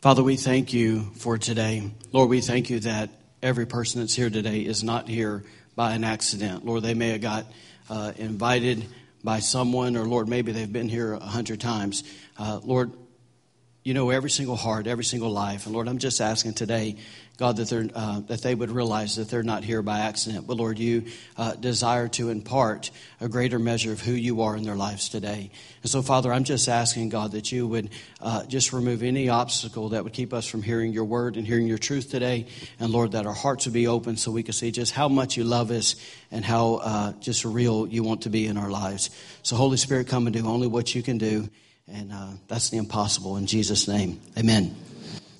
Father, we thank you for today. Lord, we thank you that every person that's here today is not here by an accident. Lord, they may have got uh, invited by someone, or Lord, maybe they've been here a hundred times. Uh, Lord, you know every single heart, every single life. And Lord, I'm just asking today, God, that, they're, uh, that they would realize that they're not here by accident. But Lord, you uh, desire to impart a greater measure of who you are in their lives today. And so, Father, I'm just asking, God, that you would uh, just remove any obstacle that would keep us from hearing your word and hearing your truth today. And Lord, that our hearts would be open so we can see just how much you love us and how uh, just real you want to be in our lives. So, Holy Spirit, come and do only what you can do. And uh, that's the impossible in Jesus' name. Amen.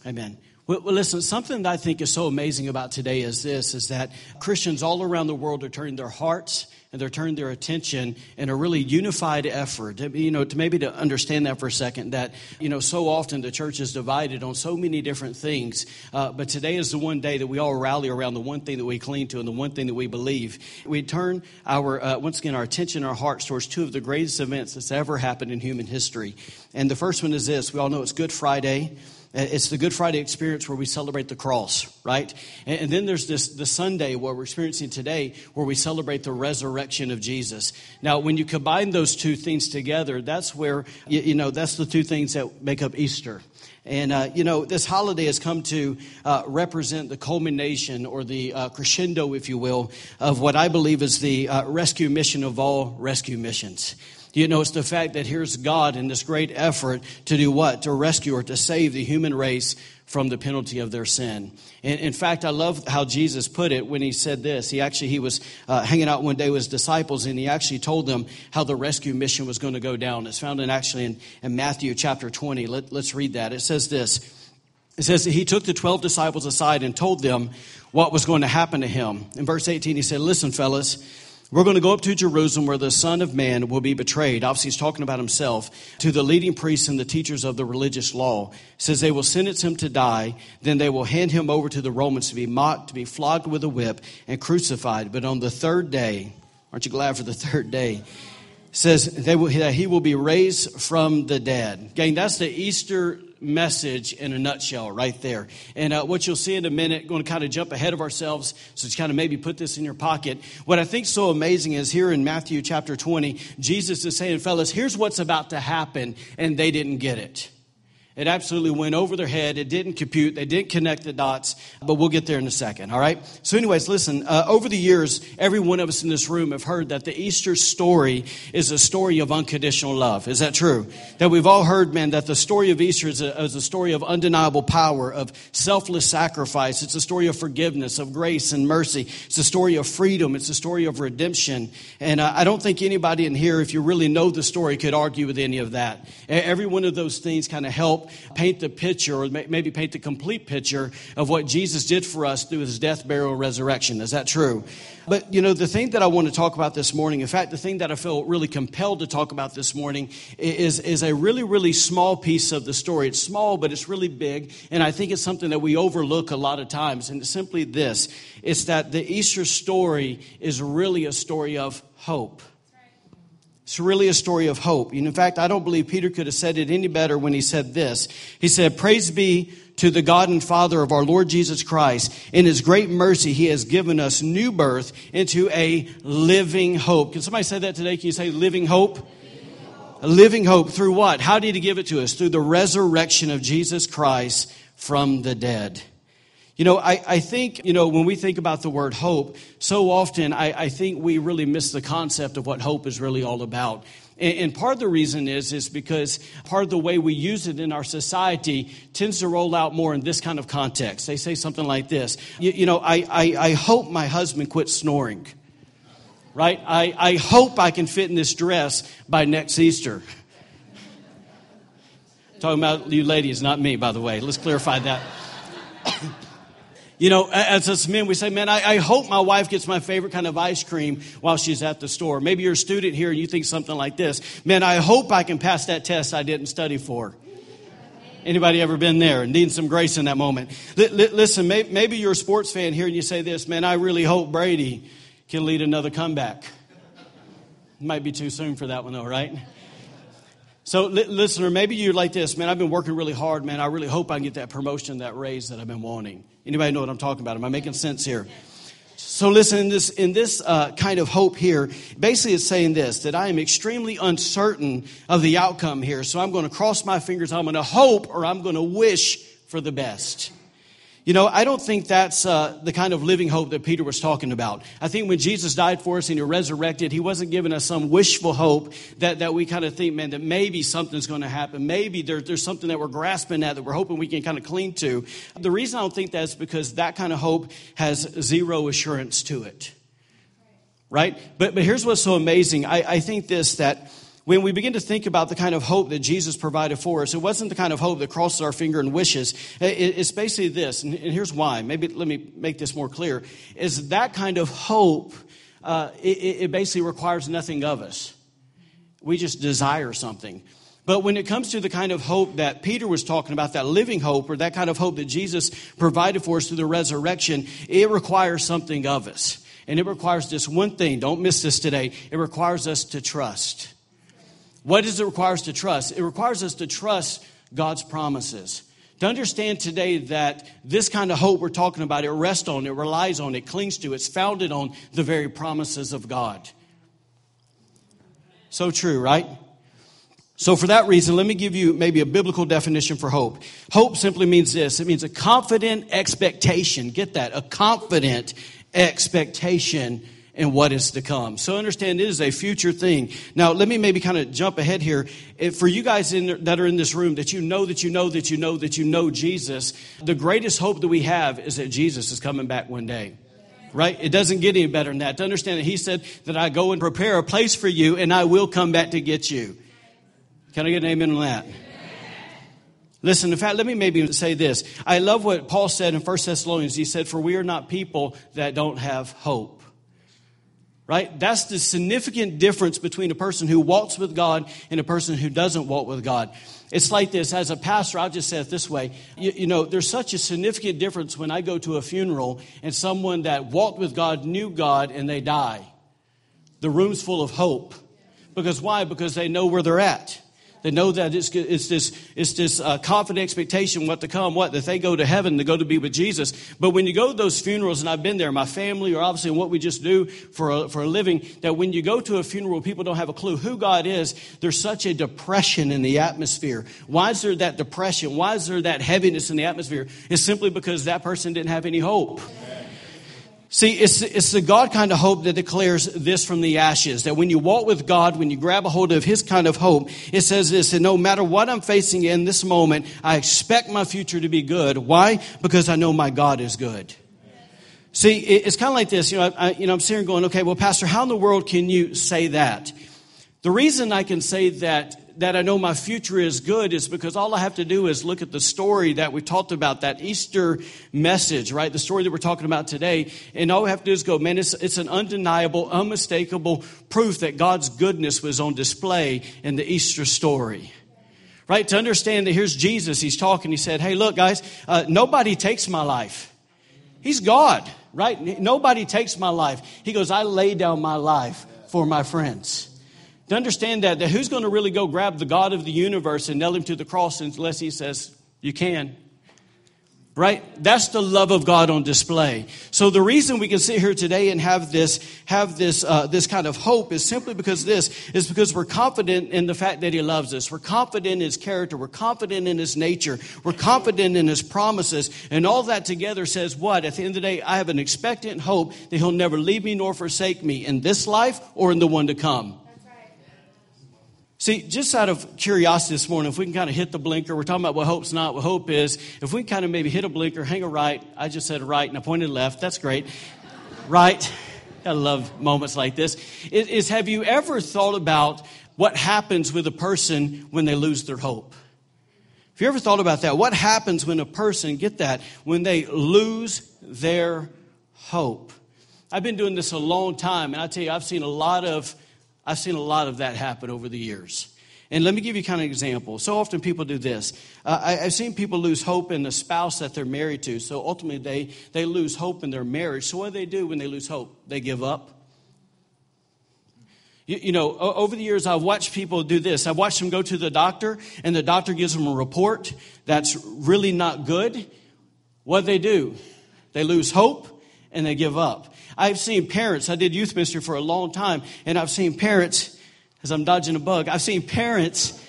Amen. Well, listen, something that I think is so amazing about today is this is that Christians all around the world are turning their hearts and they're turning their attention in a really unified effort. You know, to maybe to understand that for a second, that, you know, so often the church is divided on so many different things. Uh, but today is the one day that we all rally around the one thing that we cling to and the one thing that we believe. We turn our, uh, once again, our attention, our hearts towards two of the greatest events that's ever happened in human history. And the first one is this. We all know it's Good Friday. It's the Good Friday experience where we celebrate the cross, right? And, and, then there's this the Sunday where we're experiencing today, where we celebrate the resurrection of Jesus. Now, when you combine those two things together, that's where you, you know that's the two things that make up Easter. And, uh, you know, this holiday has come to uh, represent the culmination or the uh, crescendo, if you will, of what I believe is the uh, rescue mission of all rescue missions. Do you know, it's the fact that here's God in this great effort to do what? To rescue or to save the human race from the penalty of their sin. And in fact, I love how Jesus put it when he said this. He actually he was uh, hanging out one day with his disciples, and he actually told them how the rescue mission was going to go down. It's found in actually in, in Matthew chapter 20. Let, let's read that. It says this. It says that he took the 12 disciples aside and told them what was going to happen to him. In verse 18, he said, Listen, fellas, we're going to go up to Jerusalem where the Son of Man will be betrayed. Obviously, he's talking about himself to the leading priests and the teachers of the religious law. says they will sentence him to die. Then they will hand him over to the Romans to be mocked, to be flogged with a whip, and crucified. But on the third day, aren't you glad for the third day? Says they will, he will be raised from the dead. Gang, that's the Easter message in a nutshell right there. And uh, what you'll see in a minute, going to kind of jump ahead of ourselves, so to kind of maybe put this in your pocket. What I think so amazing is here in Matthew chapter 20, Jesus is saying, fellas, here's what's about to happen, and they didn't get it. It absolutely went over their head. It didn't compute. They didn't connect the dots, but we'll get there in a second, all right? So, anyways, listen, uh, over the years, every one of us in this room have heard that the Easter story is a story of unconditional love. Is that true? That we've all heard, man, that the story of Easter is a, is a story of undeniable power, of selfless sacrifice. It's a story of forgiveness, of grace and mercy. It's a story of freedom. It's a story of redemption. And uh, I don't think anybody in here, if you really know the story, could argue with any of that. Every one of those things kind of help paint the picture, or maybe paint the complete picture of what Jesus did for us through his death, burial, resurrection. Is that true? But, you know, the thing that I want to talk about this morning, in fact, the thing that I feel really compelled to talk about this morning is, is a really, really small piece of the story. It's small, but it's really big. And I think it's something that we overlook a lot of times. And it's simply this it's that the Easter story is really a story of hope. It's really a story of hope. And in fact, I don't believe Peter could have said it any better when he said this. He said, Praise be to the God and Father of our Lord Jesus Christ. In his great mercy, he has given us new birth into a living hope. Can somebody say that today? Can you say living hope? A living hope through what? How did he give it to us? Through the resurrection of Jesus Christ from the dead. You know, I, I think, you know, when we think about the word hope, so often I, I think we really miss the concept of what hope is really all about. And, part of the reason is, is because part of the way we use it in our society tends to roll out more in this kind of context. They say something like this You, you know, I, I, I hope my husband quits snoring right? I, I hope I can fit in this dress by next Easter. Talking about you ladies, not me, by the way. Let's clarify that. You know, as us men, we say, man, I, I, hope my wife gets my favorite kind of ice cream while she's at the store. Maybe you're a student here and you think something like this. Man, I hope I can pass that test I didn't study for. Anybody ever been there and needing some grace in that moment? L- listen, may- maybe you're a sports fan here and you say this, man, I really hope Brady can lead another comeback. Might be too soon for that one though, right? So, li- listener, maybe you're like this, man. I've been working really hard, man. I really hope I can get that promotion, that raise that I've been wanting. Anybody know what I'm talking about? Am I making sense here? So, listen, in this, in this uh, kind of hope here, basically it's saying this that I am extremely uncertain of the outcome here. So, I'm going to cross my fingers, I'm going to hope, or I'm going to wish for the best. You know, I don't think that's uh, the kind of living hope that Peter was talking about. I think when Jesus died for us and he resurrected, he wasn't giving us some wishful hope that, that we kind of think, man, that maybe something's going to happen. Maybe there, there's something that we're grasping at that we're hoping we can kind of cling to. The reason I don't think that is because that kind of hope has zero assurance to it. Right? But, but here's what's so amazing. I, I think this that when we begin to think about the kind of hope that Jesus provided for us, it wasn't the kind of hope that crosses our finger and wishes. It's basically this, and here's why. Maybe let me make this more clear. Is that kind of hope, uh, it, it basically requires nothing of us. We just desire something. But when it comes to the kind of hope that Peter was talking about, that living hope, or that kind of hope that Jesus provided for us through the resurrection, it requires something of us. And it requires this one thing. Don't miss this today. It requires us to trust. What does it require us to trust? It requires us to trust God's promises. To understand today that this kind of hope we're talking about, it rests on, it relies on, it clings to, it's founded on the very promises of God. So true, right? So, for that reason, let me give you maybe a biblical definition for hope. Hope simply means this it means a confident expectation. Get that? A confident expectation and what is to come. So understand it is a future thing. Now, let me maybe kind of jump ahead here. If for you guys in, that are in this room that you know that you know that you know that you know Jesus, the greatest hope that we have is that Jesus is coming back one day. Right? It doesn't get any better than that. To understand that He said that I go and prepare a place for you and I will come back to get you. Can I get an amen on that? Listen, in fact, let me maybe say this. I love what Paul said in 1 Thessalonians. He said, For we are not people that don't have hope right? That's the significant difference between a person who walks with God and a person who doesn't walk with God. It's like this as a pastor, I'll just say it this way. You, you, know, there's such a significant difference when I go to a funeral and someone that walked with God, knew God, and they die. The room's full of hope. Because why? Because they know where they're at. They know that it's, it's this, it's this uh, confident expectation what to come, what, that they go to heaven, to go to be with Jesus. But when you go to those funerals, and I've been there, my family, or obviously what we just do for a, for a living, that when you go to a funeral, people don't have a clue who God is. There's such a depression in the atmosphere. Why is there that depression? Why is there that heaviness in the atmosphere? It's simply because that person didn't have any hope. See, it's, it's the God kind of hope that declares this from the ashes. That when you walk with God, when you grab a hold of His kind of hope, it says this, and no matter what I'm facing in this moment, I expect my future to be good. Why? Because I know my God is good. See, it's kind of like this. You know, I, you know, I'm sitting going, okay, well, Pastor, how in the world can you say that? The reason I can say that that I know my future is good is because all I have to do is look at the story that we talked about, that Easter message, right? The story that we're talking about today. And all we have to do is go, man, it's, it's an undeniable, unmistakable proof that God's goodness was on display in the Easter story right? To understand that here's Jesus, he's talking. He said, Hey, look, guys, uh, nobody takes my life. He's God, right? Nobody takes my life. He goes, I lay down my life for my friends. To understand that, that who's going to really go grab the God of the universe and nail him to the cross unless he says, You can? Right? That's the love of God on display. So the reason we can sit here today and have this, have this, uh, this kind of hope is simply because this is because we're confident in the fact that He loves us. We're confident in His character. We're confident in His nature. We're confident in His promises. And all that together says what? At the end of the day, I have an expectant hope that He'll never leave me nor forsake me in this life or in the one to come. See, just out of curiosity this morning, if we can kind of hit the blinker, we're talking about what hope's not, what hope is. If we kind of maybe hit a blinker, hang a right, I just said right and I pointed left, that's great. Right. I love moments like this. Is, is have you ever thought about what happens with a person when they lose their hope? Have you ever thought about that? What happens when a person, get that, when they lose their hope? I've been doing this a long time, and I tell you, I've seen a lot of I've seen a lot of that happen over the years. And let me give you kind of an example. So often people do this. Uh, I, have seen people lose hope in the spouse that they're married to. So ultimately they, they lose hope in their marriage. So what do they do when they lose hope? They give up. You, you, know, over the years, I've watched people do this. I've watched them go to the doctor, and the doctor gives them a report that's really not good. What do they do? They lose hope and they give up. I've seen parents, I did youth ministry for a long time, and I've seen parents, as I'm dodging a bug, I've seen parents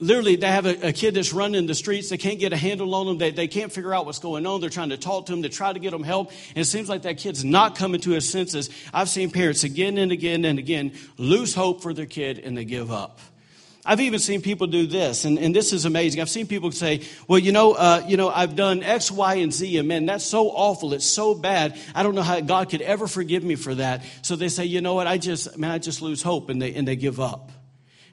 literally they have a, a, kid that's running the streets they can't get a handle on them they, they can't figure out what's going on they're trying to talk to them they try to get them help and it seems like that kid's not coming to his senses. I've seen parents again and again and again lose hope for their kid and they give up I've even seen people do this, and, and this is amazing. I've seen people say, "Well, you know, uh, you know, I've done X, Y, and Z, and man, that's so awful. It's so bad. I don't know how God could ever forgive me for that." So they say, "You know what? I just, man, I just lose hope," and they and they give up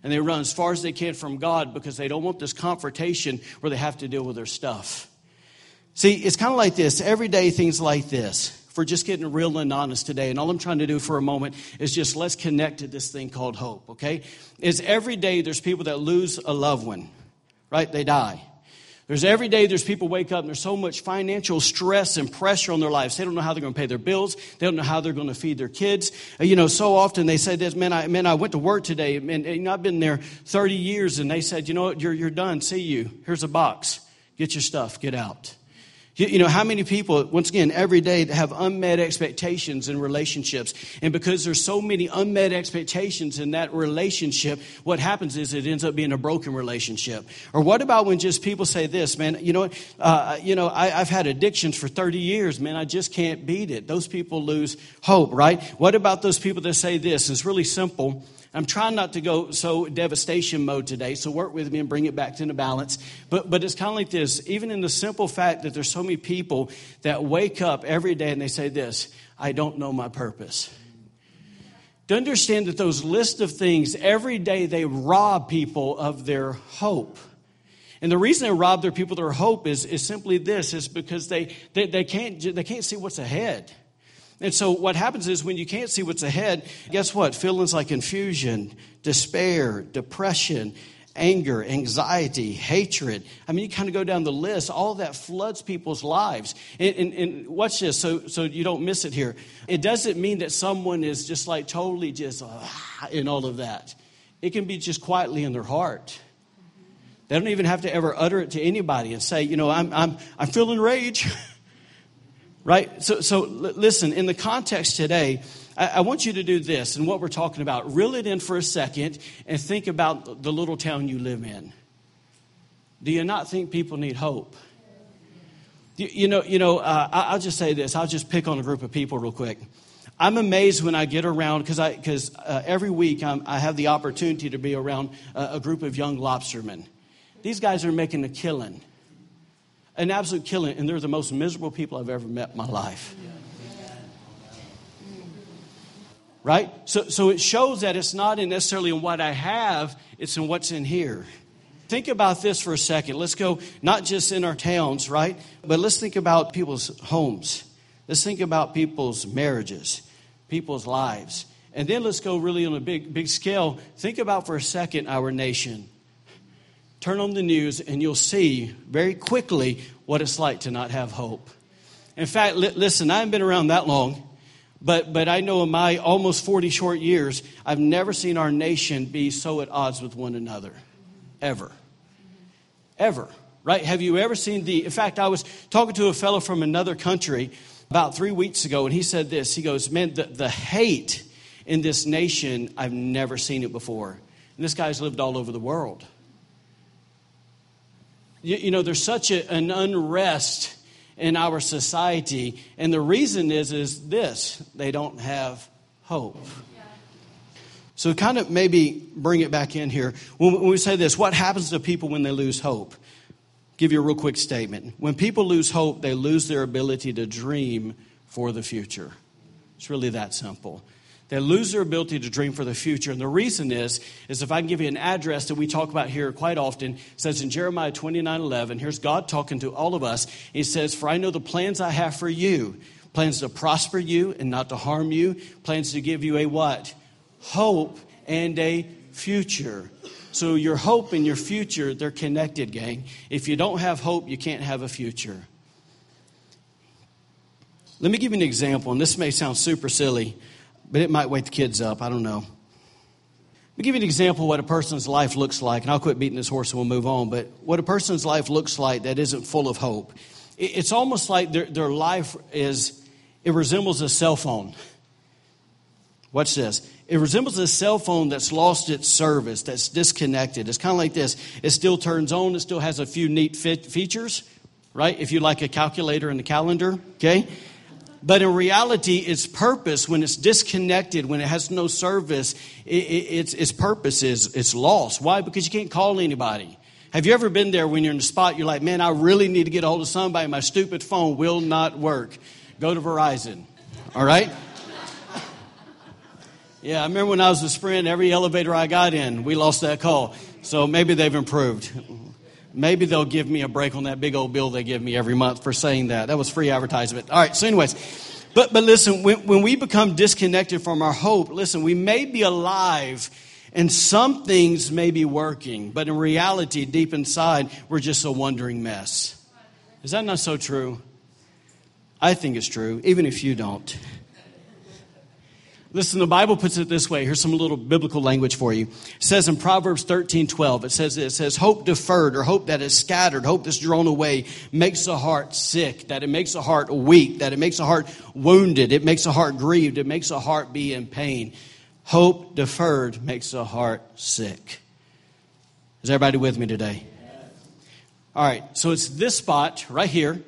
and they run as far as they can from God because they don't want this confrontation where they have to deal with their stuff. See, it's kind of like this everyday things like this. For just getting real and honest today, and all I'm trying to do for a moment is just let's connect to this thing called hope, okay? Is every day there's people that lose a loved one, right? They die. There's every day there's people wake up and there's so much financial stress and pressure on their lives. They don't know how they're going to pay their bills. They don't know how they're going to feed their kids. Uh, you know, so often they say this, man, I, man, I went to work today and I've been there 30 years and they said, you know what, you're, you're done. See you. Here's a box. Get your stuff. Get out. You, know, how many people, once again, every day have unmet expectations in relationships? And because there's so many unmet expectations in that relationship, what happens is it ends up being a broken relationship. Or what about when just people say this, man, you know, uh, you know, I, I've had addictions for 30 years, man, I just can't beat it. Those people lose hope, right? What about those people that say this? It's really simple. I'm trying not to go so devastation mode today, so work with me and bring it back into balance. But, but it's kind of like this even in the simple fact that there's so many people that wake up every day and they say this I don't know my purpose. To understand that those list of things, every day they rob people of their hope. And the reason they rob their people their hope is, is simply this is because they, they, they, can't, they can't see what's ahead. And so what happens is when you can't see what's ahead, guess what? Feelings like confusion, despair, depression, anger, anxiety, hatred. I mean, you kind of go down the list. All that floods people's lives. And, and, and, watch this, so, so you don't miss it here. It doesn't mean that someone is just like totally just uh, in all of that. It can be just quietly in their heart. They don't even have to ever utter it to anybody and say, you know, I'm, I'm, I'm feeling rage. right? So, so listen, in the context today, I, I, want you to do this and what we're talking about. Reel it in for a second and think about the little town you live in. Do you not think people need hope? You, know, you know. Uh, I, will just say this. I'll just pick on a group of people real quick. I'm amazed when I get around because because uh, every week I'm, i have the opportunity to be around a group of young lobstermen. These guys are making a killing an absolute killing, and they're the most miserable people I've ever met in my life. Right? So, so it shows that it's not necessarily in what I have, it's in what's in here. Think about this for a second. Let's go not just in our towns, right? But let's think about people's homes. Let's think about people's marriages, people's lives. And then let's go really on a big, big scale. Think about for a second our nation turn on the news and you'll see very quickly what it's like to not have hope. In fact, li- listen, I haven't been around that long, but, but I know in my almost 40 short years, I've never seen our nation be so at odds with one another. Ever. Ever. Right? Have you ever seen the. In fact, I was talking to a fellow from another country about three weeks ago, and he said this. He goes, Man, the, the hate in this nation, I've never seen it before. And this guy's lived all over the world. You, you know, there's such a, an unrest in our society, and the reason is is this: they don't have hope. So, kind of maybe bring it back in here. When we say this, what happens to people when they lose hope? Give you a real quick statement. When people lose hope, they lose their ability to dream for the future. It's really that simple. They lose their ability to dream for the future. And the reason is, is if I can give you an address that we talk about here quite often, says in Jeremiah 29 11, here's God talking to all of us. He says, For I know the plans I have for you plans to prosper you and not to harm you, plans to give you a what? Hope and a future. So your hope and your future, they're connected, gang. If you don't have hope, you can't have a future. Let me give you an example, and this may sound super silly. But it might wake the kids up. I don't know. Let me give you an example of what a person's life looks like, and I'll quit beating this horse and we'll move on. But what a person's life looks like that isn't full of hope. It's almost like their, their life is, it resembles a cell phone. Watch this. It resembles a cell phone that's lost its service, that's disconnected. It's kind of like this it still turns on, it still has a few neat features, right? If you like a calculator and a calendar, okay? But in reality, its purpose, when it's disconnected, when it has no service, it, it, its, its purpose is it's lost. Why? Because you can't call anybody. Have you ever been there when you're in a spot, you're like, man, I really need to get a hold of somebody, my stupid phone will not work? Go to Verizon, all right? Yeah, I remember when I was a Sprint, every elevator I got in, we lost that call. So maybe they've improved. Maybe they'll give me a break on that big old bill they give me every month for saying that. That was free advertisement. All right, so, anyways, but, but listen, when, when we become disconnected from our hope, listen, we may be alive and some things may be working, but in reality, deep inside, we're just a wandering mess. Is that not so true? I think it's true, even if you don't. Listen, the Bible puts it this way. Here's some little biblical language for you. It says in Proverbs 13, 12, it says, it says, hope deferred or hope that is scattered, hope that's drawn away makes the heart sick, that it makes the heart weak, that it makes the heart wounded, it makes the heart grieved, it makes the heart be in pain. Hope deferred makes the heart sick. Is everybody with me today? All right, so it's this spot right here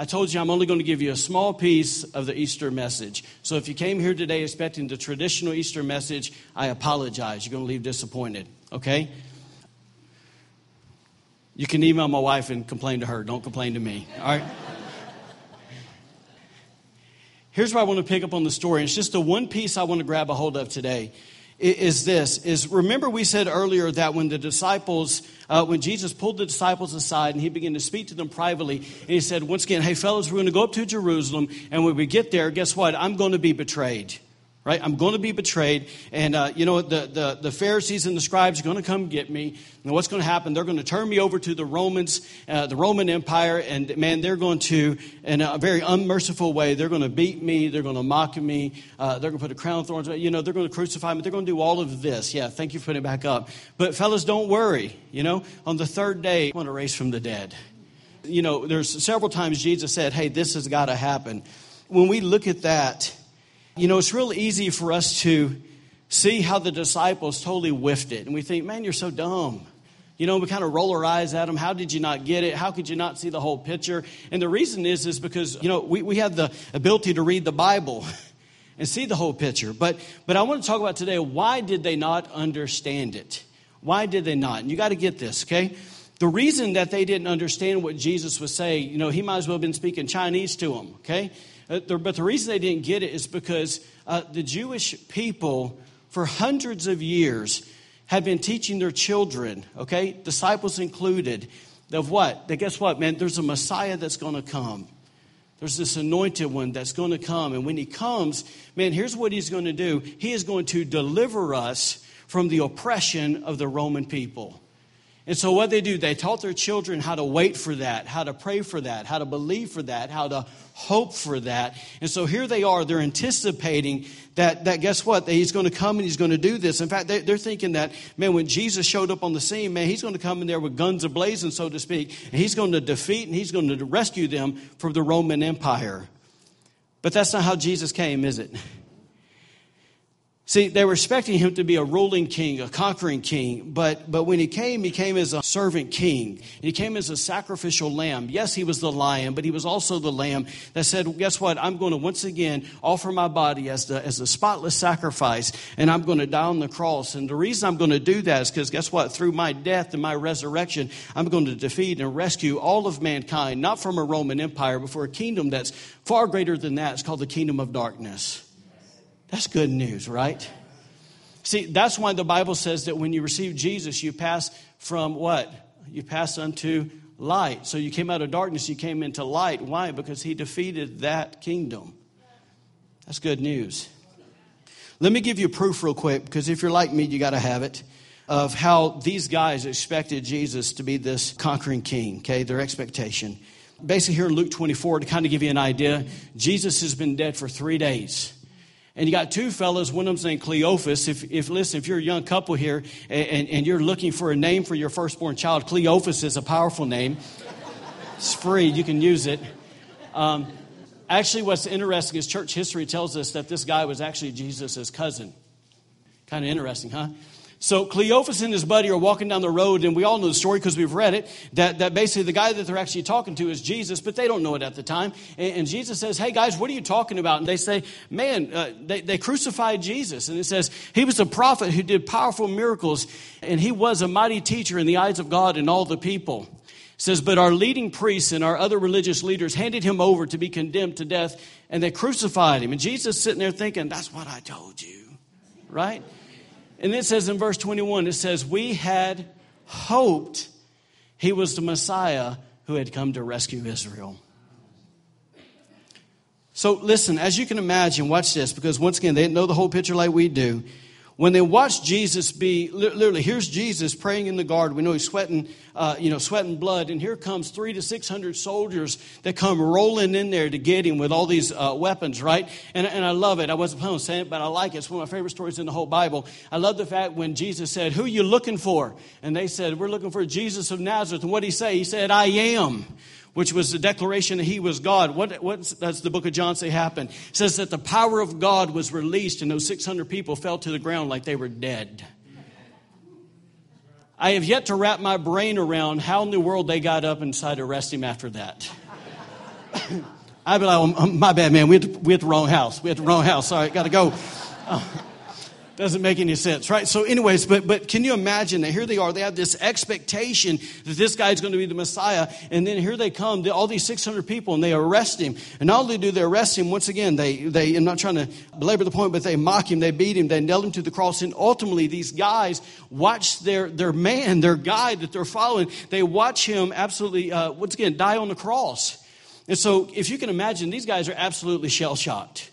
I told you I'm only going to give you a small piece of the Easter message. So if you came here today expecting the traditional Easter message, I apologize. You're going to leave disappointed, okay? You can email my wife and complain to her. Don't complain to me, all right? Here's where I want to pick up on the story. It's just the one piece I want to grab a hold of today is this is remember we said earlier that when the disciples uh, when jesus pulled the disciples aside and he began to speak to them privately and he said once again hey fellas we're going to go up to jerusalem and when we get there guess what? I'm going to be betrayed right? I'm going to be betrayed. And, uh, you know, the, the, the, Pharisees and the scribes are going to come get me. And what's going to happen? They're going to turn me over to the Romans, uh, the Roman Empire. And, man, they're going to, in a very unmerciful way, they're going to beat me. They're going to mock me. Uh, they're going to put a crown of thorns. You know, they're going to crucify me. They're going to do all of this. Yeah, thank you for putting it back up. But, fellas, don't worry. You know, on the third day, I want to raise from the dead. You know, there's several times Jesus said, hey, this has got to happen. When we look at that, you know, it's real easy for us to see how the disciples totally whiffed it. And we think, man, you're so dumb. You know, we kind of roll our eyes at them. How did you not get it? How could you not see the whole picture? And the reason is, is because, you know, we, we have the ability to read the Bible and see the whole picture. But, but I want to talk about today, why did they not understand it? Why did they not? And you got to get this, okay? The reason that they didn't understand what Jesus was saying, you know, he might as well have been speaking Chinese to them, okay? Uh, but the reason they didn't get it is because uh, the Jewish people, for hundreds of years, had been teaching their children, okay, disciples included, of what? That guess what, man? There's a Messiah that's going to come. There's this anointed one that's going to come. And when he comes, man, here's what he's going to do He is going to deliver us from the oppression of the Roman people. And so, what they do, they taught their children how to wait for that, how to pray for that, how to believe for that, how to hope for that. And so, here they are, they're anticipating that, that guess what? That he's going to come and he's going to do this. In fact, they, they're thinking that, man, when Jesus showed up on the scene, man, he's going to come in there with guns ablazing, so to speak, and he's going to defeat and he's going to rescue them from the Roman Empire. But that's not how Jesus came, is it? See, they were expecting him to be a ruling king, a conquering king, but, but when he came, he came as a servant king. He came as a sacrificial lamb. Yes, he was the lion, but he was also the lamb that said, Guess what? I'm going to once again offer my body as the, as a spotless sacrifice, and I'm going to die on the cross. And the reason I'm going to do that is because, guess what? Through my death and my resurrection, I'm going to defeat and rescue all of mankind, not from a Roman Empire, but for a kingdom that's far greater than that. It's called the kingdom of darkness. That's good news, right? See, that's why the Bible says that when you receive Jesus, you pass from what? You pass unto light. So you came out of darkness, you came into light. Why? Because he defeated that kingdom. That's good news. Let me give you proof real quick, because if you're like me, you got to have it, of how these guys expected Jesus to be this conquering king, okay? Their expectation. Basically, here in Luke 24, to kind of give you an idea, Jesus has been dead for three days. And you got two fellows, one of them's named Cleophas. If, if listen, if you're a young couple here and, and, and you're looking for a name for your firstborn child, Cleophas is a powerful name. It's free, you can use it. Um, actually, what's interesting is church history tells us that this guy was actually Jesus' cousin. Kind of interesting, huh? So Cleophas and his buddy are walking down the road, and we all know the story because we've read it. That, that basically the guy that they're actually talking to is Jesus, but they don't know it at the time. And, and Jesus says, "Hey guys, what are you talking about?" And they say, "Man, uh, they, they crucified Jesus." And it says he was a prophet who did powerful miracles, and he was a mighty teacher in the eyes of God and all the people. It says, but our leading priests and our other religious leaders handed him over to be condemned to death, and they crucified him. And Jesus sitting there thinking, "That's what I told you." Right? And it says in verse 21, it says, We had hoped he was the Messiah who had come to rescue Israel. So listen, as you can imagine, watch this, because once again, they didn't know the whole picture like we do when they watch Jesus be literally, here's Jesus praying in the garden. We know he's sweating, uh, you know, sweating blood, and here comes three to six hundred soldiers that come rolling in there to get him with all these uh, weapons, right? And, and I love it. I wasn't planning on saying it, but I like it. It's one of my favorite stories in the whole Bible. I love the fact when Jesus said, "Who are you looking for?" And they said, "We're looking for Jesus of Nazareth." And what did he say? He said, "I am." Which was the declaration that he was God. What, what does the book of John say happened? It says that the power of God was released and those 600 people fell to the ground like they were dead. I have yet to wrap my brain around how in the world they got up and decided to arrest him after that. I'd be like, oh, my bad, man. We had, to, we had the wrong house. We had the wrong house. Sorry, got to go. Doesn't make any sense, right? So, anyways, but but can you imagine that here they are? They have this expectation that this guy's going to be the Messiah, and then here they come, all these 600 people, and they arrest him. And not only do they arrest him, once again, they they I'm not trying to belabor the point, but they mock him, they beat him, they nail him to the cross, and ultimately these guys watch their their man, their guide that they're following, they watch him absolutely uh, once again die on the cross. And so, if you can imagine, these guys are absolutely shell shocked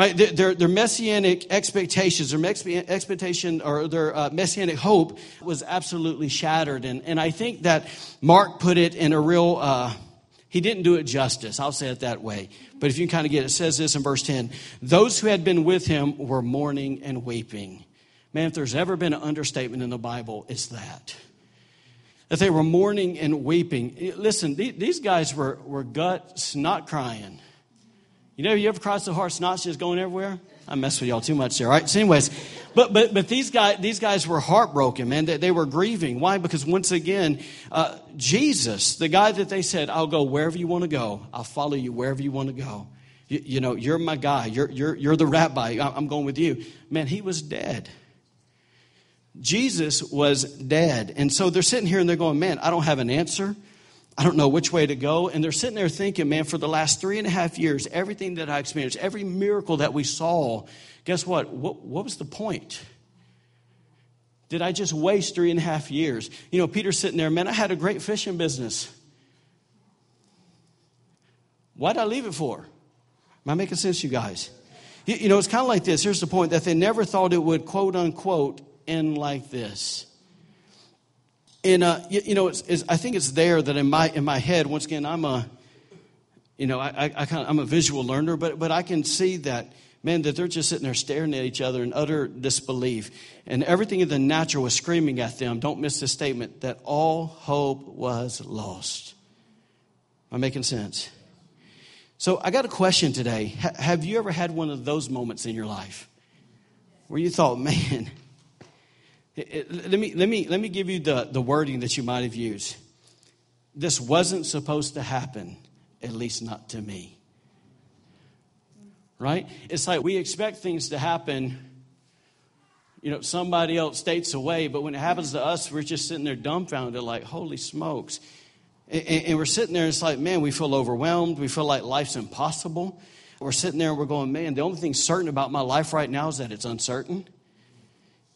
right? Their, their messianic expectations, their expectation or their uh, messianic hope was absolutely shattered. And, and I think that Mark put it in a real, uh, he didn't do it justice. I'll say it that way. But if you kind of get it, it says this in verse 10 Those who had been with him were mourning and weeping. Man, if there's ever been an understatement in the Bible, it's that. That they were mourning and weeping. Listen, these guys were, were guts, not crying you know, you ever crossed the horse knots just going everywhere? I mess with y'all too much there, right? So, anyways, but but but these guys these guys were heartbroken, man. They, they were grieving. Why? Because once again, uh, Jesus, the guy that they said, "I'll go wherever you want to go. I'll follow you wherever you want to go." You, you know, you're my guy. You're you're you're the rabbi. I'm going with you. Man, he was dead. Jesus was dead, and so they're sitting here and they're going, "Man, I don't have an answer." I don't know which way to go. And they're sitting there thinking, man, for the last three and a half years, everything that I experienced, every miracle that we saw, guess what? What, what was the point? Did I just waste three and a half years? You know, Peter's sitting there, man, I had a great fishing business. Why'd I leave it for? Am I making sense, you guys? You, you know, it's kind of like this. Here's the point that they never thought it would, quote unquote, end like this. And uh, you, you, know, it's, it's, I think it's there that in my in my head. Once again, I'm a, you know, I, I, I kind of, I'm a visual learner, but but I can see that man that they're just sitting there staring at each other in utter disbelief, and everything in the natural was screaming at them. Don't miss this statement that all hope was lost. Am I making sense? So I got a question today. H- have you ever had one of those moments in your life where you thought, man? Let, me, let, me, let me give you the, the wording that you might have used. This wasn't supposed to happen, at least not to me. Right? It's like we expect things to happen, you know, somebody else states away, but when it happens to us, we're just sitting there dumbfounded, like, holy smokes. And, and we're sitting there, and it's like, man, we feel overwhelmed. We feel like life's impossible. We're sitting there and we're going, man, the only thing certain about my life right now is that it's uncertain.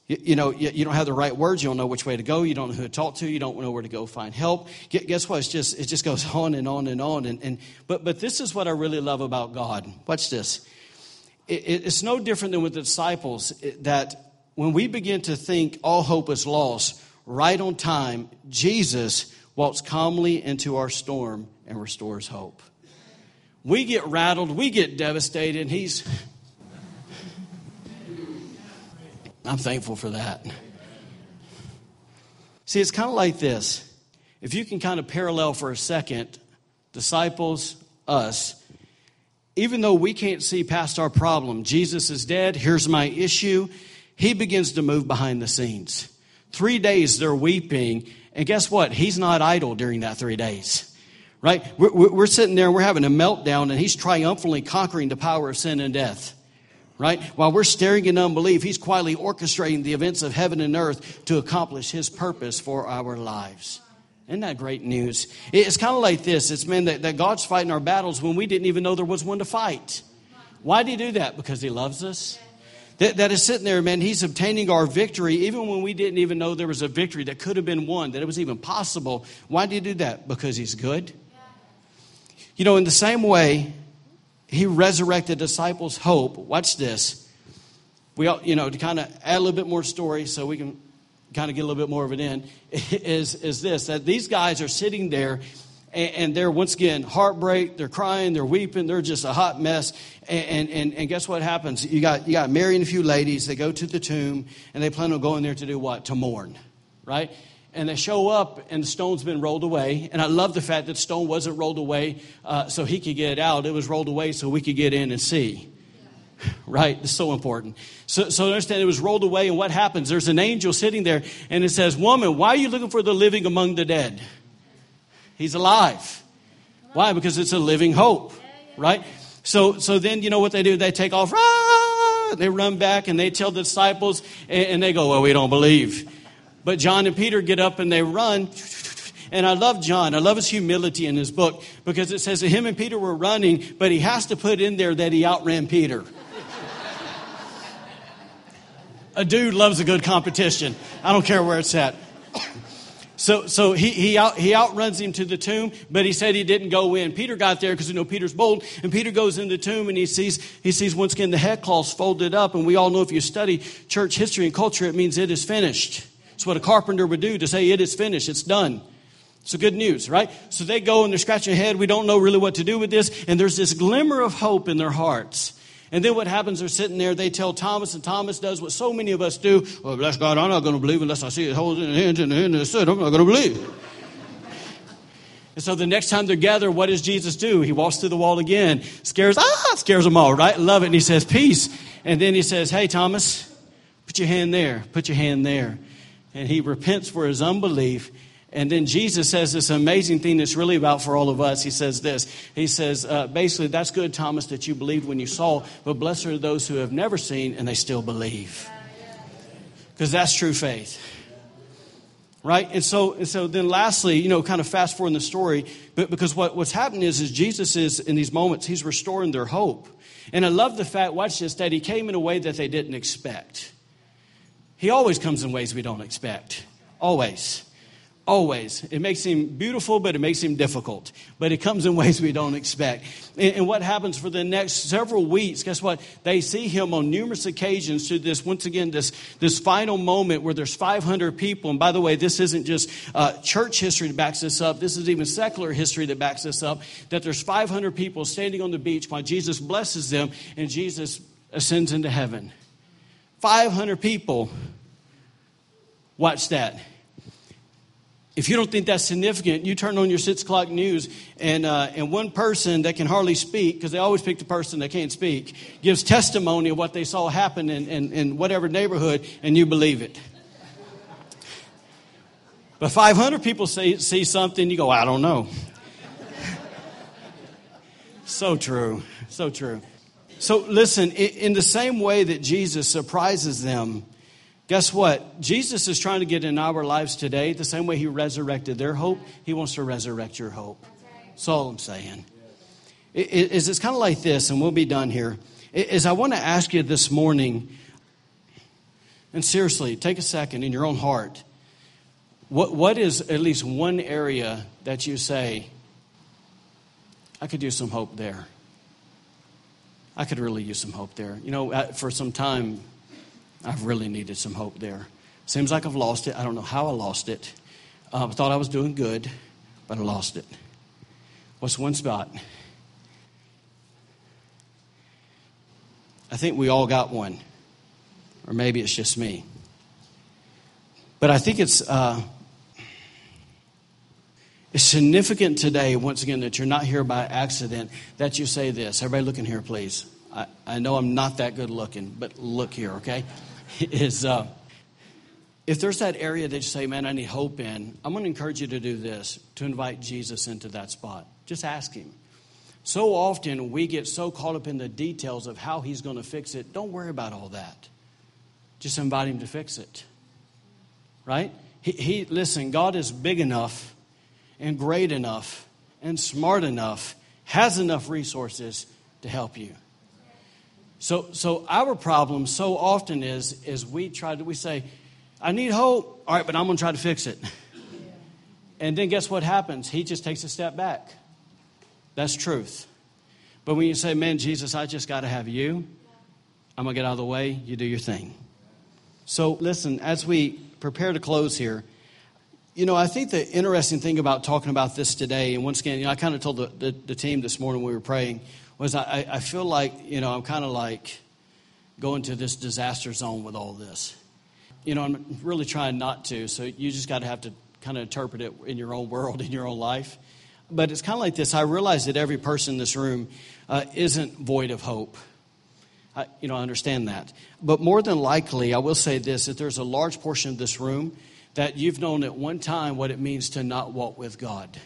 You, you know, you, you, don't have the right words. You don't know which way to go. You don't know who to talk to. You don't know where to go find help. Guess what? It's just, it just goes on and on and on. And, and, but, but this is what I really love about God. Watch this. It, it's no different than with the disciples eh, that when we begin to think all hope is lost, right on time, Jesus walks calmly into our storm and restores hope. We get rattled, we get devastated, and he's I'm thankful for that. See, it's kind of like this. If you can kind of parallel for a second, disciples, us, even though we can't see past our problem, Jesus is dead, here's my issue, he begins to move behind the scenes. Three days they're weeping, and guess what? He's not idle during that three days. Right? We're, we're sitting there and we're having a meltdown, and he's triumphantly conquering the power of sin and death right? While we're staring in unbelief, He's quietly orchestrating the events of heaven and earth to accomplish His purpose for our lives. Isn't that great news? It's kind of like this it's meant that, that God's fighting our battles when we didn't even know there was one to fight. Why did He do that? Because He loves us. That, that is sitting there, man. He's obtaining our victory even when we didn't even know there was a victory that could have been won, that it was even possible. Why did He do that? Because He's good. You know, in the same way, he resurrected disciples' hope. Watch this. We, all, you know, to kind of add a little bit more story so we can kind of get a little bit more of it in, is, is this that these guys are sitting there and, and they're once again heartbreak, they're crying, they're weeping, they're just a hot mess. And, and, and guess what happens? You got, you got Mary and a few ladies, they go to the tomb and they plan on going there to do what? To mourn, right? And they show up and the stone's been rolled away. And i love the fact that stone wasn't rolled away uh, so he could get out. It was rolled away so we could get in and see. Right? It's so important. So, so understand it was rolled away and what happens? There's an angel sitting there and it says woman why are you looking for the living among the dead? He's alive. Why? Because it's a living hope. Right? So so then you know what they do? They take off ah! they run back and they tell the disciples and, and they go well we don't believe but John and Peter get up and they run. And I love John. I love his humility in his book because it says that him and Peter were running, but he has to put in there that he outran Peter. a dude loves a good competition. I don't care where it's at. So, so he, he, out, he outruns him to the tomb, but he said he didn't go in. Peter got there because you know Peter's bold, and Peter goes in the tomb and he sees, he sees once again the headcloths folded up. And we all know if you study church history and culture, it means it is finished. It's what a carpenter would do to say, It is finished, it's done. So good news, right? So they go and they're scratching their head. We don't know really what to do with this. And there's this glimmer of hope in their hearts. And then what happens? They're sitting there. They tell Thomas, and Thomas does what so many of us do. Well, bless God, I'm not going to believe unless I see it holes in the hands and the hand and the I'm not going to believe. And so the next time they're gathered, what does Jesus do? He walks through the wall again, scares, ah, scares them all, right? Love it. And he says, peace. And then he says, hey, Thomas, put your hand there. Put your hand there and he repents for his unbelief. And then Jesus says this amazing thing that's really about for all of us. He says this. He says, uh, basically, that's good, Thomas, that you believed when you saw, but blessed are those who have never seen and they still believe. Because that's true faith. Right? And so, and so then lastly, you know, kind of fast forward in the story, but because what, what's happening is, is Jesus is, in these moments, he's restoring their hope. And I love the fact, watch this, that he came in a way that they didn't expect. He always comes in ways we don't expect. Always. Always. It makes him beautiful, but it makes him difficult. But it comes in ways we don't expect. And, and, what happens for the next several weeks, guess what? They see him on numerous occasions to this, once again, this, this final moment where there's 500 people. And by the way, this isn't just uh, church history that backs this up. This is even secular history that backs this up. That there's 500 people standing on the beach while Jesus blesses them and Jesus ascends into heaven. 500 people. Watch that. If you don't think that's significant, you turn on your six o'clock news, and, uh, and one person that can hardly speak, because they always pick the person that can't speak, gives testimony of what they saw happen in, in, in whatever neighborhood, and you believe it. But 500 people say, see something, you go, I don't know. so true. So true. So listen, in the same way that Jesus surprises them, guess what? Jesus is trying to get in our lives today, the same way he resurrected their hope, he wants to resurrect your hope. That's all I'm saying. Is it's kind of like this, and we'll be done here. Is I want to ask you this morning, and seriously, take a second in your own heart. What, what is at least one area that you say, I could use some hope there? I could really use some hope there. You know, for some time, I've really needed some hope there. Seems like I've lost it. I don't know how I lost it. Uh, I thought I was doing good, but I lost it. What's one spot? I think we all got one. or maybe it's just me. But I think it's, uh, it's significant today, once again, that you're not here by accident, that you say this. Everybody looking here, please. I, I know I'm not that good looking, but look here, okay? Is uh, if there's that area that you say, man, I need hope in, I'm going to encourage you to do this to invite Jesus into that spot. Just ask Him. So often we get so caught up in the details of how He's going to fix it. Don't worry about all that. Just invite Him to fix it. Right? He, he listen, God is big enough and great enough and smart enough, has enough resources to help you. So, so our problem so often is, is we try to, we say, I need hope. All right, but I'm going to try to fix it. And then guess what happens? He just takes a step back. That's truth. But when you say, man, Jesus, I just got to have you, I'm going to get out of the way, you do your thing. So listen, as we prepare to close here, you know, I think the interesting thing about talking about this today, and once again, you know, I kind of told the, the, the team this morning we were praying, was I, I feel like, you know, I'm kind of like going to this disaster zone with all this. You know, I'm really trying not to, so you just got to have to kind of interpret it in your own world, in your own life. But it's kind of like this I realize that every person in this room uh, isn't void of hope. I, you know, I understand that. But more than likely, I will say this that there's a large portion of this room that you've known at one time what it means to not walk with God.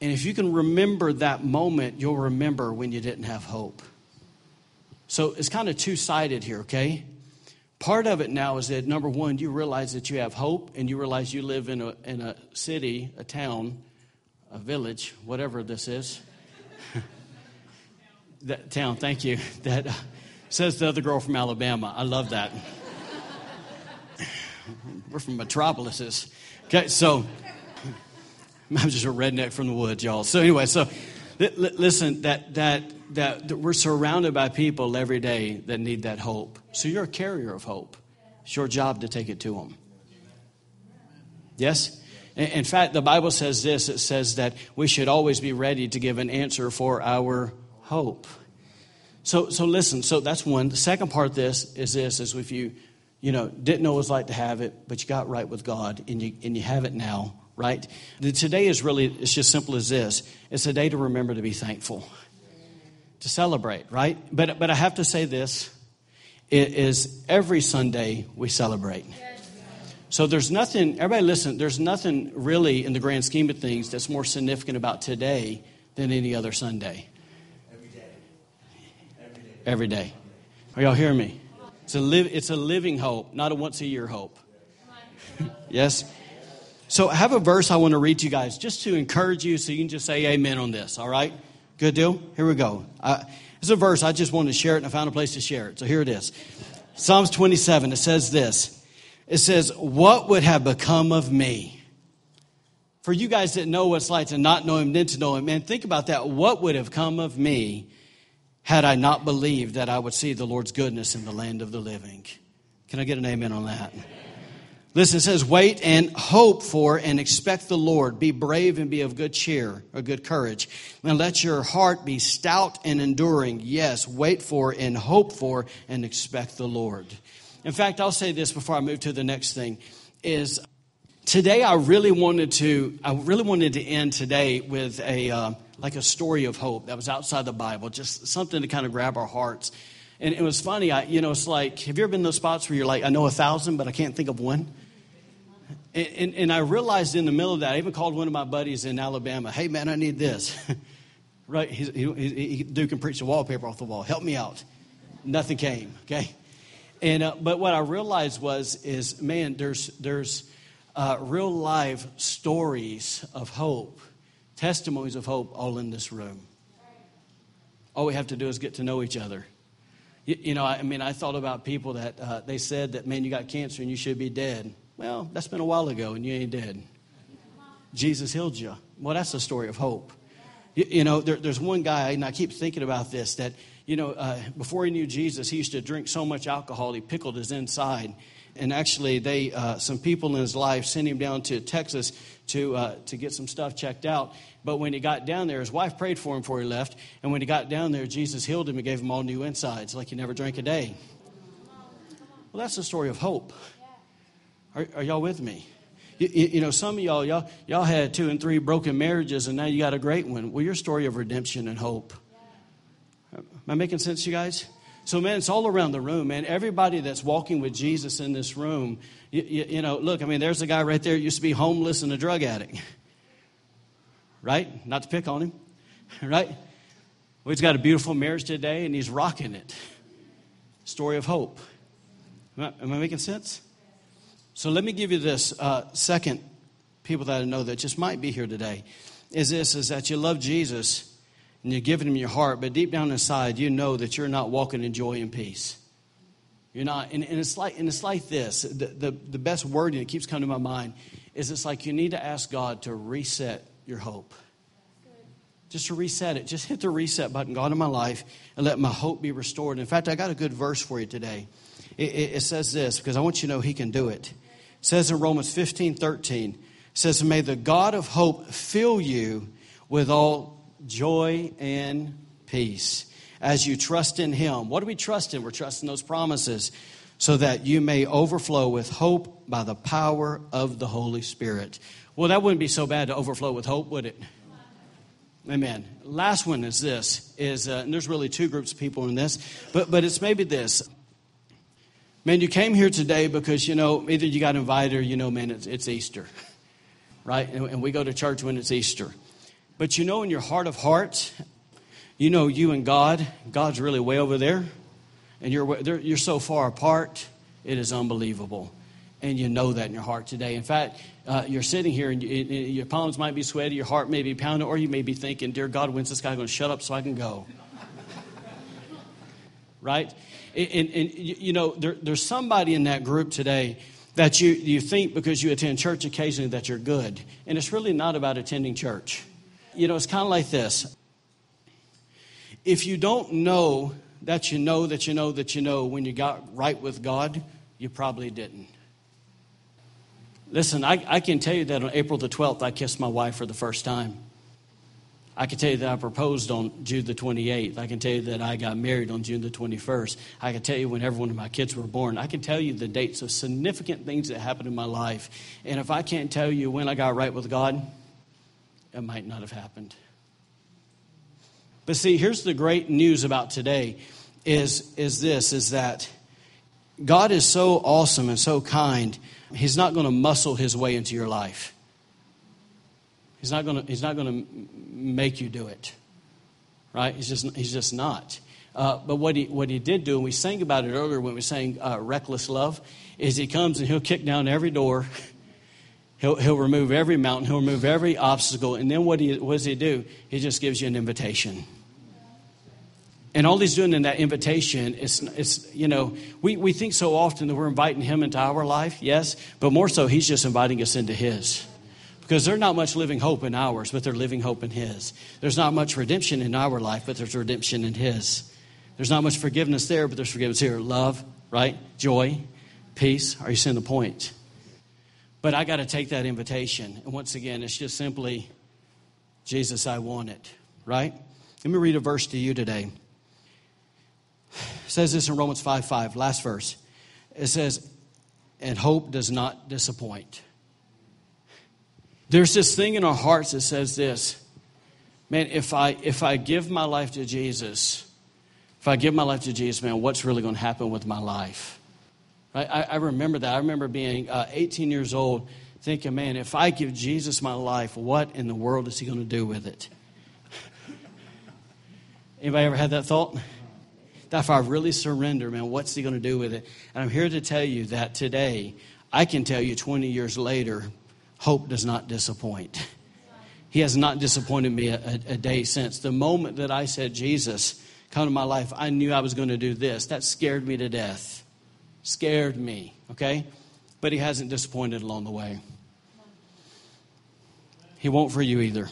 And if you can remember that moment, you'll remember when you didn't have hope. So it's kind of two sided here, okay? Part of it now is that number one, you realize that you have hope and you realize you live in a, in a city, a town, a village, whatever this is. that town, thank you. That uh, says the other girl from Alabama. I love that. We're from metropolises. Okay, so I'm just a redneck from the woods, y'all. So anyway, so listen, that, that, that, that we're surrounded by people every day that need that hope. So you're a carrier of hope. It's your job to take it to them. Yes? In fact, the Bible says this it says that we should always be ready to give an answer for our hope. So, so listen, so that's one. The second part of this is this is if you, you know, didn't know what it was like to have it, but you got right with God and you, and you have it now, right? Today is really, it's just simple as this. It's a day to remember to be thankful, to celebrate, right? But, but I have to say this, it is every Sunday we celebrate. So there's nothing, everybody listen, there's nothing really in the grand scheme of things that's more significant about today than any other Sunday. Every day. Every day. Every day. Are y'all hearing me? It's a, live, it's a living hope, not a once a year hope. yes? So I have a verse I want to read to you guys just to encourage you so you can just say amen on this, all right? Good deal? Here we go. Uh, it's a verse. I just wanted to share it and I found a place to share it. So here it is Psalms 27. It says this It says, What would have become of me? For you guys that know what it's like to not know him, then to know him, man, think about that. What would have come of me had I not believed that I would see the Lord's goodness in the land of the living? Can I get an amen on that? Listen, it says, wait and hope for and expect the Lord. Be brave and be of good cheer, or good courage. And let your heart be stout and enduring. Yes, wait for and hope for and expect the Lord. In fact, I'll say this before I move to the next thing is today I really wanted to, I really wanted to end today with a, uh, like a story of hope that was outside the Bible, just something to kind of grab our hearts. And it was funny, I, you know, it's like, have you ever been in those spots where you're like, I know a thousand, but I can't think of one? And, and, I realized in the middle of that, I even called one of my buddies in Alabama, hey man, I need this. right? He, he, he, Duke can preach the wallpaper off the wall. Help me out. Nothing came, okay? And, uh, but what I realized was, is man, there's, there's uh, real life stories of hope, testimonies of hope all in this room. All we have to do is get to know each other. You, you know, I, I, mean, I thought about people that uh, they said that, man, you got cancer and you should be dead. Well, that's been a while ago and you ain't dead. Jesus healed you. Well, that's a story of hope. You, you know, there, there's one guy, and I keep thinking about this, that, you know, uh, before he knew Jesus, he used to drink so much alcohol, he pickled his inside. And actually, they, uh, some people in his life sent him down to Texas to, uh, to get some stuff checked out. But when he got down there, his wife prayed for him before he left. And when he got down there, Jesus healed him and gave him all new insides, like he never drank a day. Well, that's the story of hope. Are, are y'all with me? You, you, know, some of y'all, y'all, y'all had two and three broken marriages, and now you got a great one. Well, your story of redemption and hope. Am I making sense, you guys? So, man, it's all around the room, man. Everybody that's walking with Jesus in this room, you, you, you know, look, I mean, there's a guy right there used to be homeless and a drug addict, right? Not to pick on him, right? Well, he's got a beautiful marriage today, and he's rocking it. Story of hope. Am I, am I making sense? So let me give you this uh, second people that I know that just might be here today. Is this is that you love Jesus and you're giving him your heart, but deep down inside you know that you're not walking in joy and peace. You're not, and, and it's like and it's like this. The, the the best wording that keeps coming to my mind is it's like you need to ask God to reset your hope. Just to reset it. Just hit the reset button, God, in my life, and let my hope be restored. In fact, I got a good verse for you today. It, it, it says this because I want you to know He can do it says in Romans 15 13, says, May the God of hope fill you with all joy and peace as you trust in Him. What do we trust in? We're trusting those promises so that you may overflow with hope by the power of the Holy Spirit. Well, that wouldn't be so bad to overflow with hope, would it? Amen. Last one is this: is uh, and there's really two groups of people in this, but but it's maybe this. Man, you came here today because, you know, either you got invited or, you know, man, it's, it's Easter, right? And, and we go to church when it's Easter. But you know, in your heart of hearts, you know you and God, God's really way over there, and you're, you're so far apart, it is unbelievable. And you know that in your heart today. In fact, uh, you're sitting here and you, your palms might be sweaty, your heart may be pounding, or you may be thinking, Dear God, when's this guy going to shut up so I can go? right? And, and you know, there, there's somebody in that group today that you, you think because you attend church occasionally that you're good. And it's really not about attending church. You know, it's kind of like this. If you don't know that you know that you know that you know when you got right with God, you probably didn't. Listen, I, I can tell you that on April the 12th, I kissed my wife for the first time. I can tell you that I proposed on June the 28th. I can tell you that I got married on June the 21st. I can tell you when every one of my kids were born. I can tell you the dates of significant things that happened in my life. And if I can't tell you when I got right with God, it might not have happened. But see, here's the great news about today is, is this, is that God is so awesome and so kind, He's not going to muscle His way into your life. He's not going to, he's not going to make you do it. Right? He's just, he's just not. Uh, but what he, what he did do, and we sang about it earlier when we sang uh, Reckless Love, is he comes and he'll kick down every door. He'll, he'll remove every mountain. He'll remove every obstacle. And then what, he, what does he do? He just gives you an invitation. And all he's doing in that invitation is, is you know, we, we think so often that we're inviting him into our life, yes, but more so, he's just inviting us into his. Because there's not much living hope in ours, but they're living hope in His. There's not much redemption in our life, but there's redemption in His. There's not much forgiveness there, but there's forgiveness here. Love, right? Joy, peace. Are you seeing the point? But I got to take that invitation. And once again, it's just simply, Jesus, I want it, right? Let me read a verse to you today. It says this in Romans 5 5, last verse. It says, and hope does not disappoint. There's this thing in our hearts that says this man, if I, if I give my life to Jesus, if I give my life to Jesus, man, what's really going to happen with my life? Right? I, I remember that. I remember being uh, 18 years old thinking, man, if I give Jesus my life, what in the world is he going to do with it? Anybody ever had that thought? That if I really surrender, man, what's he going to do with it? And I'm here to tell you that today, I can tell you 20 years later, hope does not disappoint. He has not disappointed me a, a, day since. The moment that I said, Jesus, come to my life, I knew I was going to do this. That scared me to death. Scared me, okay? But He hasn't disappointed along the way. He won't for you either.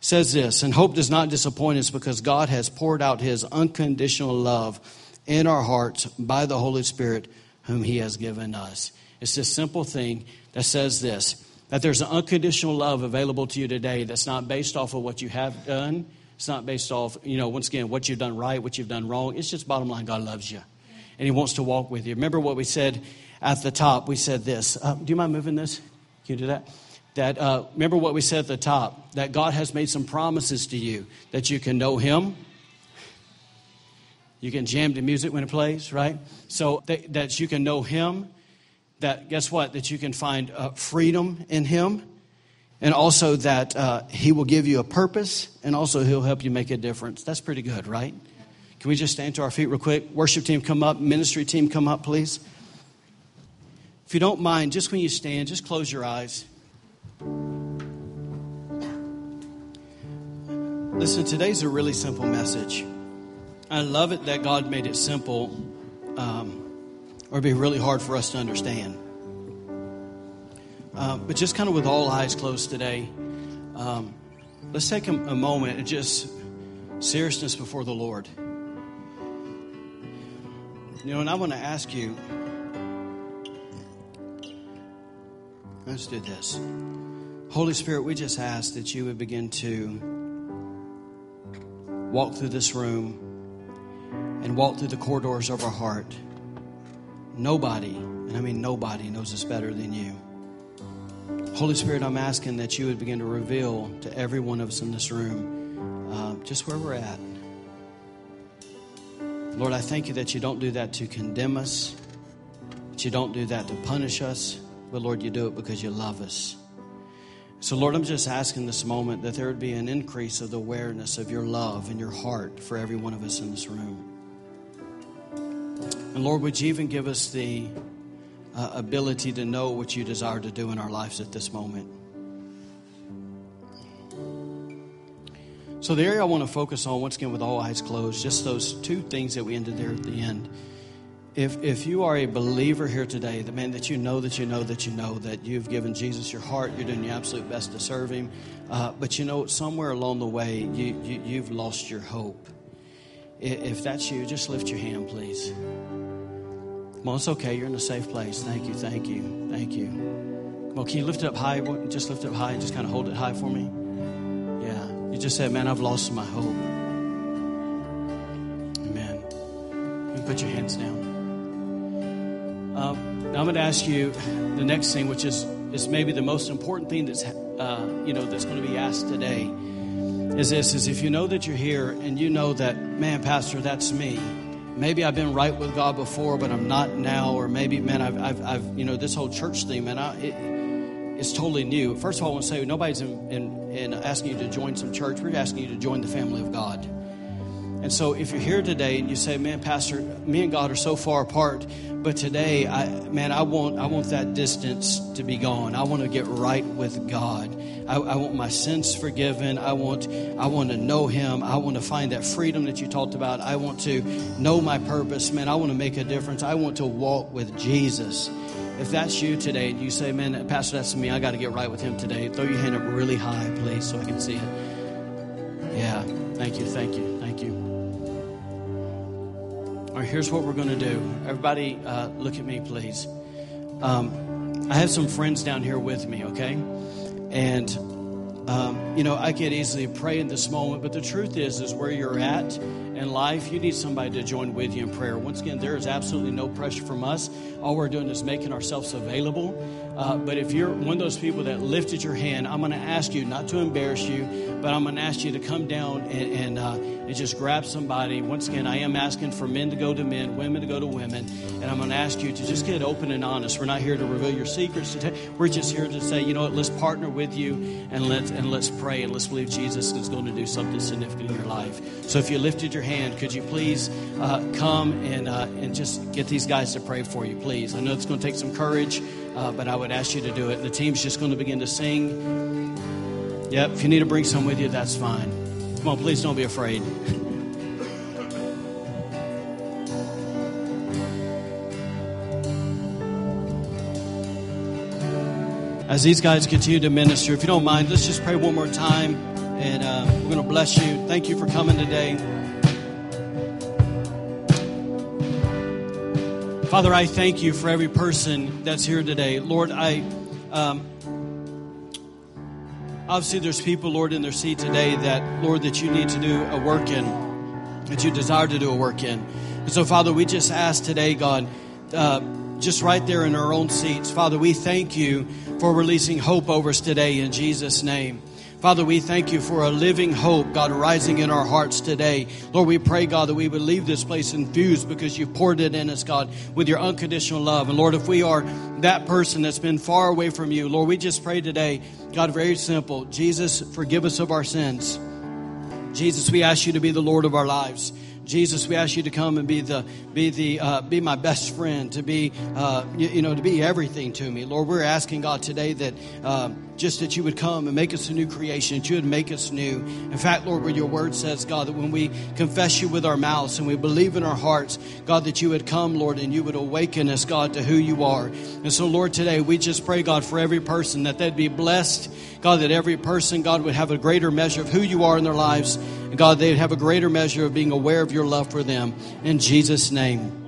Says this, and hope does not disappoint us because God has poured out His unconditional love in our hearts by the Holy Spirit, whom He has given us. It's this simple thing that says this that there's an unconditional love available to you today that's not based off of what you have done. It's not based off, you know, once again, what you've done right, what you've done wrong. It's just bottom line, God loves you. and He wants to walk with you. Remember what we said at the top? We said this. Uh, do you mind moving this? Can you do that? That uh, remember what we said at the top that God has made some promises to you that you can know Him. You can jam to music when it plays, right? So that, that you can know Him. That guess what? That you can find uh, freedom in Him, and also that uh, He will give you a purpose, and also He'll help you make a difference. That's pretty good, right? Can we just stand to our feet real quick? Worship team, come up. Ministry team, come up, please. If you don't mind, just when you stand, just close your eyes. Listen, today's a really simple message. I love it that God made it simple, um, or it'd be really hard for us to understand. Uh, but just kind of with all eyes closed today, um, let's take a, a moment and just seriousness before the Lord. You know, and I want to ask you. Let's do this. Holy Spirit, we just ask that you would begin to walk through this room and walk through the corridors of our heart. Nobody, and I mean nobody, knows us better than you. Holy Spirit, I'm asking that you would begin to reveal to every one of us in this room uh, just where we're at. Lord, I thank you that you don't do that to condemn us, that you don't do that to punish us, but Lord, you do it because you love us. So, Lord, I'm just asking this moment that there would be an increase of the awareness of your love and your heart for every one of us in this room. And Lord, would you even give us the uh, ability to know what you desire to do in our lives at this moment? So, the area I want to focus on, once again, with all eyes closed, just those two things that we ended there at the end if, if you are a believer here today, the man that you know that you know that you know that you've given Jesus your heart, you're doing your absolute best to serve him, uh, but you know somewhere along the way you, you, you've lost your hope. If that's you, just lift your hand, please. On, it's okay. You're in a safe place. Thank you, thank you, thank you. On, can you lift it up high? Just lift it up high and just kind of hold it high for me. Yeah, you just said, man, I've lost my hope. Amen. You put your hands down. Um, now I'm going to ask you the next thing, which is is maybe the most important thing that's uh, you know that's going to be asked today. Is this is if you know that you're here and you know that man, Pastor, that's me. Maybe I've been right with God before, but I'm not now. Or maybe, man, I've, I've, I've you know, this whole church thing, man, I, it, it's totally new. First of all, I want to say nobody's in, in, in asking you to join some church. We're asking you to join the family of God. And so, if you're here today and you say, "Man, Pastor, me and God are so far apart," but today, I, man, I want I want that distance to be gone. I want to get right with God. I, I want my sins forgiven. I want I want to know Him. I want to find that freedom that you talked about. I want to know my purpose, man. I want to make a difference. I want to walk with Jesus. If that's you today, and you say, "Man, Pastor, that's me. I got to get right with Him today." Throw your hand up really high, please, so I can see it. Yeah. Thank you. Thank you. Thank you. All right, here's what we're going to do. Everybody, uh, look at me, please. Um, I have some friends down here with me, okay? And, um, you know, I could easily pray in this moment, but the truth is, is where you're at in life, you need somebody to join with you in prayer. Once again, there is absolutely no pressure from us. All we're doing is making ourselves available. Uh, but if you're one of those people that lifted your hand, I'm going to ask you not to embarrass you, but I'm going to ask you to come down and, and uh, and just grab somebody. Once again, I am asking for men to go to men, women to go to women, and I'm going to ask you to just get open and honest. We're not here to reveal your secrets. We're just here to say, you know what, let's partner with you and let's and let's pray and let's believe Jesus is going to do something significant in your life. So if you lifted your hand, could you please uh, come and uh, and just get these guys to pray for you, please? I know it's going to take some courage, uh, but I would ask you to do it. The team's just going to begin to sing. Yep, if you need to bring some with you, that's fine. Come on, please don't be afraid. As these guys continue to minister, if you don't mind, let's just pray one more time. And uh, we're going to bless you. Thank you for coming today. Father, I thank you for every person that's here today. Lord, I. Um, Obviously, there's people, Lord, in their seat today that, Lord, that you need to do a work in, that you desire to do a work in. And so, Father, we just ask today, God, uh, just right there in our own seats, Father, we thank you for releasing hope over us today in Jesus' name. Father, we thank you for a living hope, God, rising in our hearts today. Lord, we pray, God, that we would leave this place infused because you've poured it in us, God, with your unconditional love. And Lord, if we are that person that's been far away from you, Lord, we just pray today, God, very simple. Jesus, forgive us of our sins. Jesus, we ask you to be the Lord of our lives. Jesus, we ask you to come and be the be the uh, be my best friend, to be uh, you, you, know to be everything to me, Lord. We're asking God today that uh, just that you would come and make us a new creation, that you would make us new. In fact, Lord, where your word says, God, that when we confess you with our mouths and we believe in our hearts, God, that you would come, Lord, and you would awaken us, God, to who you are. And so, Lord, today we just pray, God, for every person that they'd be blessed, God, that every person, God, would have a greater measure of who you are in their lives. And God, they'd have a greater measure of being aware of your love for them. In Jesus' name.